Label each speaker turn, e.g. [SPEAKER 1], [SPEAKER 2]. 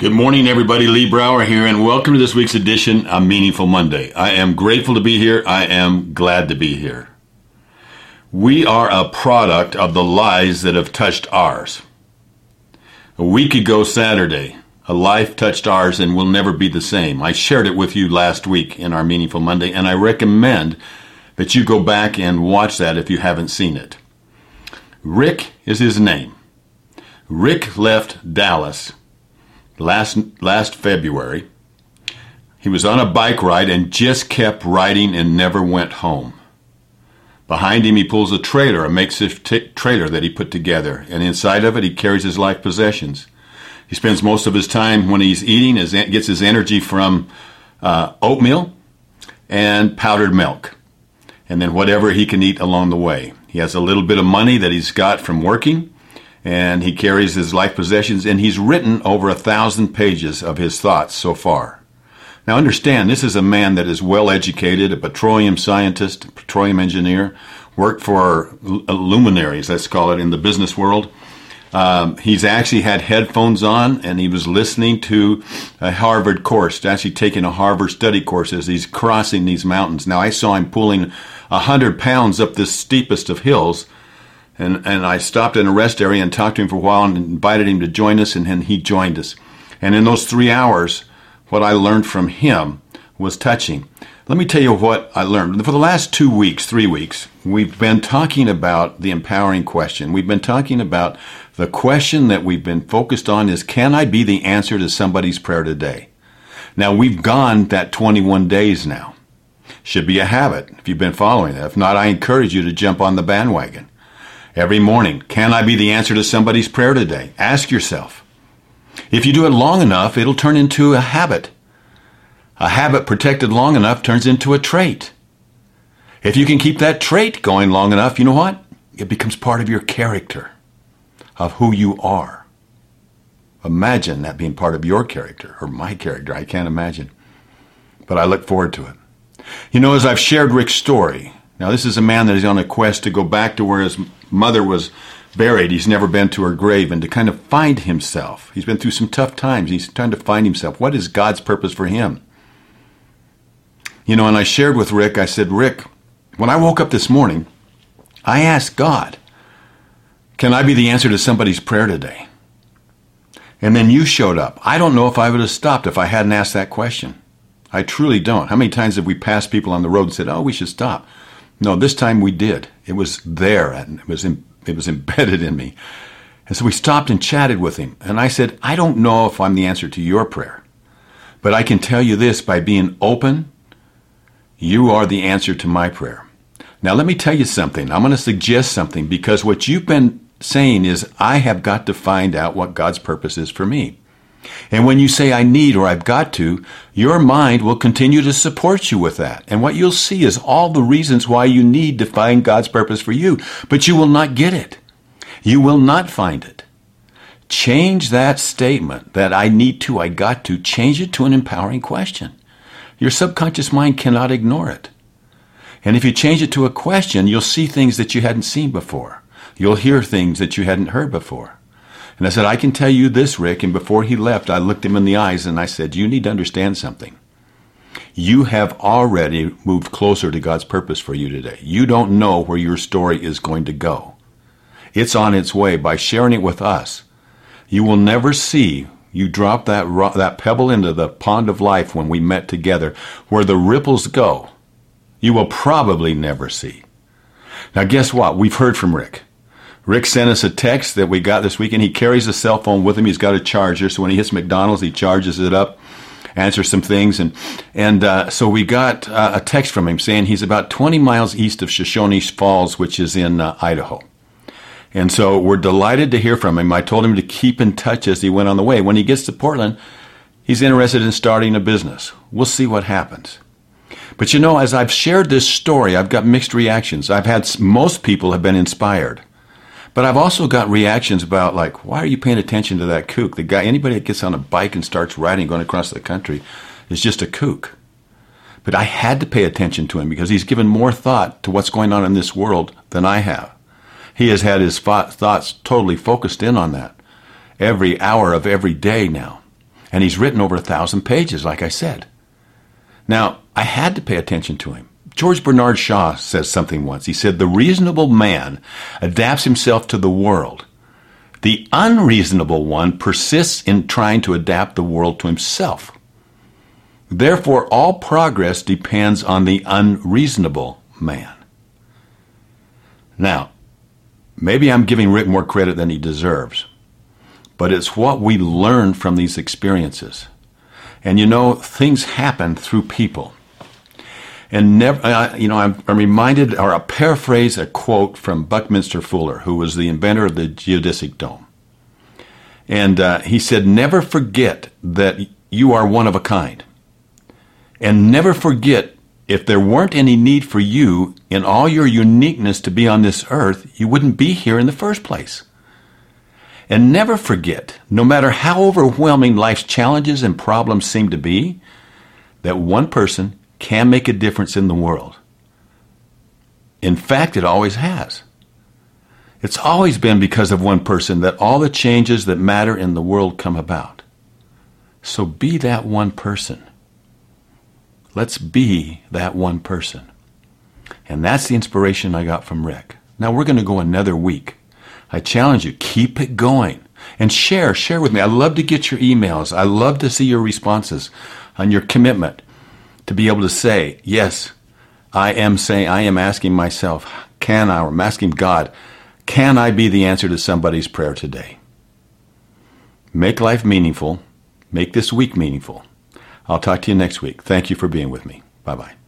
[SPEAKER 1] Good morning, everybody. Lee Brower here, and welcome to this week's edition of Meaningful Monday. I am grateful to be here. I am glad to be here. We are a product of the lies that have touched ours. A week ago, Saturday, a life touched ours and will never be the same. I shared it with you last week in our Meaningful Monday, and I recommend that you go back and watch that if you haven't seen it. Rick is his name. Rick left Dallas last last February. He was on a bike ride and just kept riding and never went home. Behind him, he pulls a trailer, a makeshift t- trailer that he put together, and inside of it, he carries his life possessions. He spends most of his time when he's eating, his, gets his energy from uh, oatmeal and powdered milk, and then whatever he can eat along the way. He has a little bit of money that he's got from working, and he carries his life possessions, and he's written over a thousand pages of his thoughts so far. Now, understand, this is a man that is well educated, a petroleum scientist, a petroleum engineer, worked for luminaries, let's call it, in the business world. Um, he's actually had headphones on and he was listening to a Harvard course, actually taking a Harvard study course as he's crossing these mountains. Now, I saw him pulling a hundred pounds up this steepest of hills and, and I stopped in a rest area and talked to him for a while and invited him to join us, and then he joined us. And in those three hours, what I learned from him was touching. Let me tell you what I learned. For the last two weeks, three weeks, we've been talking about the empowering question. We've been talking about the question that we've been focused on is can I be the answer to somebody's prayer today? Now, we've gone that 21 days now. Should be a habit if you've been following that. If not, I encourage you to jump on the bandwagon every morning. Can I be the answer to somebody's prayer today? Ask yourself. If you do it long enough, it'll turn into a habit. A habit protected long enough turns into a trait. If you can keep that trait going long enough, you know what? It becomes part of your character, of who you are. Imagine that being part of your character or my character. I can't imagine. But I look forward to it. You know, as I've shared Rick's story, now this is a man that is on a quest to go back to where his mother was buried. He's never been to her grave and to kind of find himself. He's been through some tough times. He's trying to find himself. What is God's purpose for him? You know, and I shared with Rick, I said, Rick, when I woke up this morning, I asked God, can I be the answer to somebody's prayer today? And then you showed up. I don't know if I would have stopped if I hadn't asked that question. I truly don't. How many times have we passed people on the road and said, oh, we should stop? No, this time we did. It was there and it was, in, it was embedded in me. And so we stopped and chatted with him. And I said, I don't know if I'm the answer to your prayer, but I can tell you this by being open, you are the answer to my prayer. Now, let me tell you something. I'm going to suggest something because what you've been saying is, I have got to find out what God's purpose is for me. And when you say, I need or I've got to, your mind will continue to support you with that. And what you'll see is all the reasons why you need to find God's purpose for you, but you will not get it. You will not find it. Change that statement that I need to, I got to, change it to an empowering question. Your subconscious mind cannot ignore it. And if you change it to a question, you'll see things that you hadn't seen before. You'll hear things that you hadn't heard before. And I said, I can tell you this, Rick. And before he left, I looked him in the eyes and I said, You need to understand something. You have already moved closer to God's purpose for you today. You don't know where your story is going to go. It's on its way. By sharing it with us, you will never see you drop that, that pebble into the pond of life when we met together, where the ripples go. You will probably never see. Now, guess what? We've heard from Rick. Rick sent us a text that we got this weekend. He carries a cell phone with him. He's got a charger, so when he hits McDonald's, he charges it up, answers some things, and and uh, so we got uh, a text from him saying he's about 20 miles east of Shoshone Falls, which is in uh, Idaho. And so we're delighted to hear from him. I told him to keep in touch as he went on the way. When he gets to Portland, he's interested in starting a business. We'll see what happens. But you know, as I've shared this story, I've got mixed reactions. I've had most people have been inspired. But I've also got reactions about like, why are you paying attention to that kook? The guy, anybody that gets on a bike and starts riding, going across the country, is just a kook. But I had to pay attention to him because he's given more thought to what's going on in this world than I have. He has had his thoughts totally focused in on that every hour of every day now. And he's written over a thousand pages, like I said. Now, I had to pay attention to him. George Bernard Shaw says something once. He said, The reasonable man adapts himself to the world. The unreasonable one persists in trying to adapt the world to himself. Therefore, all progress depends on the unreasonable man. Now, maybe I'm giving Rick more credit than he deserves, but it's what we learn from these experiences. And you know, things happen through people. And never, uh, you know, I'm, I'm, reminded, or I paraphrase a quote from Buckminster Fuller, who was the inventor of the geodesic dome. And uh, he said, Never forget that you are one of a kind. And never forget if there weren't any need for you in all your uniqueness to be on this earth, you wouldn't be here in the first place. And never forget, no matter how overwhelming life's challenges and problems seem to be, that one person can make a difference in the world. In fact, it always has. It's always been because of one person that all the changes that matter in the world come about. So be that one person. Let's be that one person. And that's the inspiration I got from Rick. Now we're going to go another week. I challenge you, keep it going and share, share with me. I love to get your emails. I love to see your responses on your commitment to be able to say, yes, I am saying, I am asking myself, can I, or I'm asking God, can I be the answer to somebody's prayer today? Make life meaningful. Make this week meaningful. I'll talk to you next week. Thank you for being with me. Bye bye.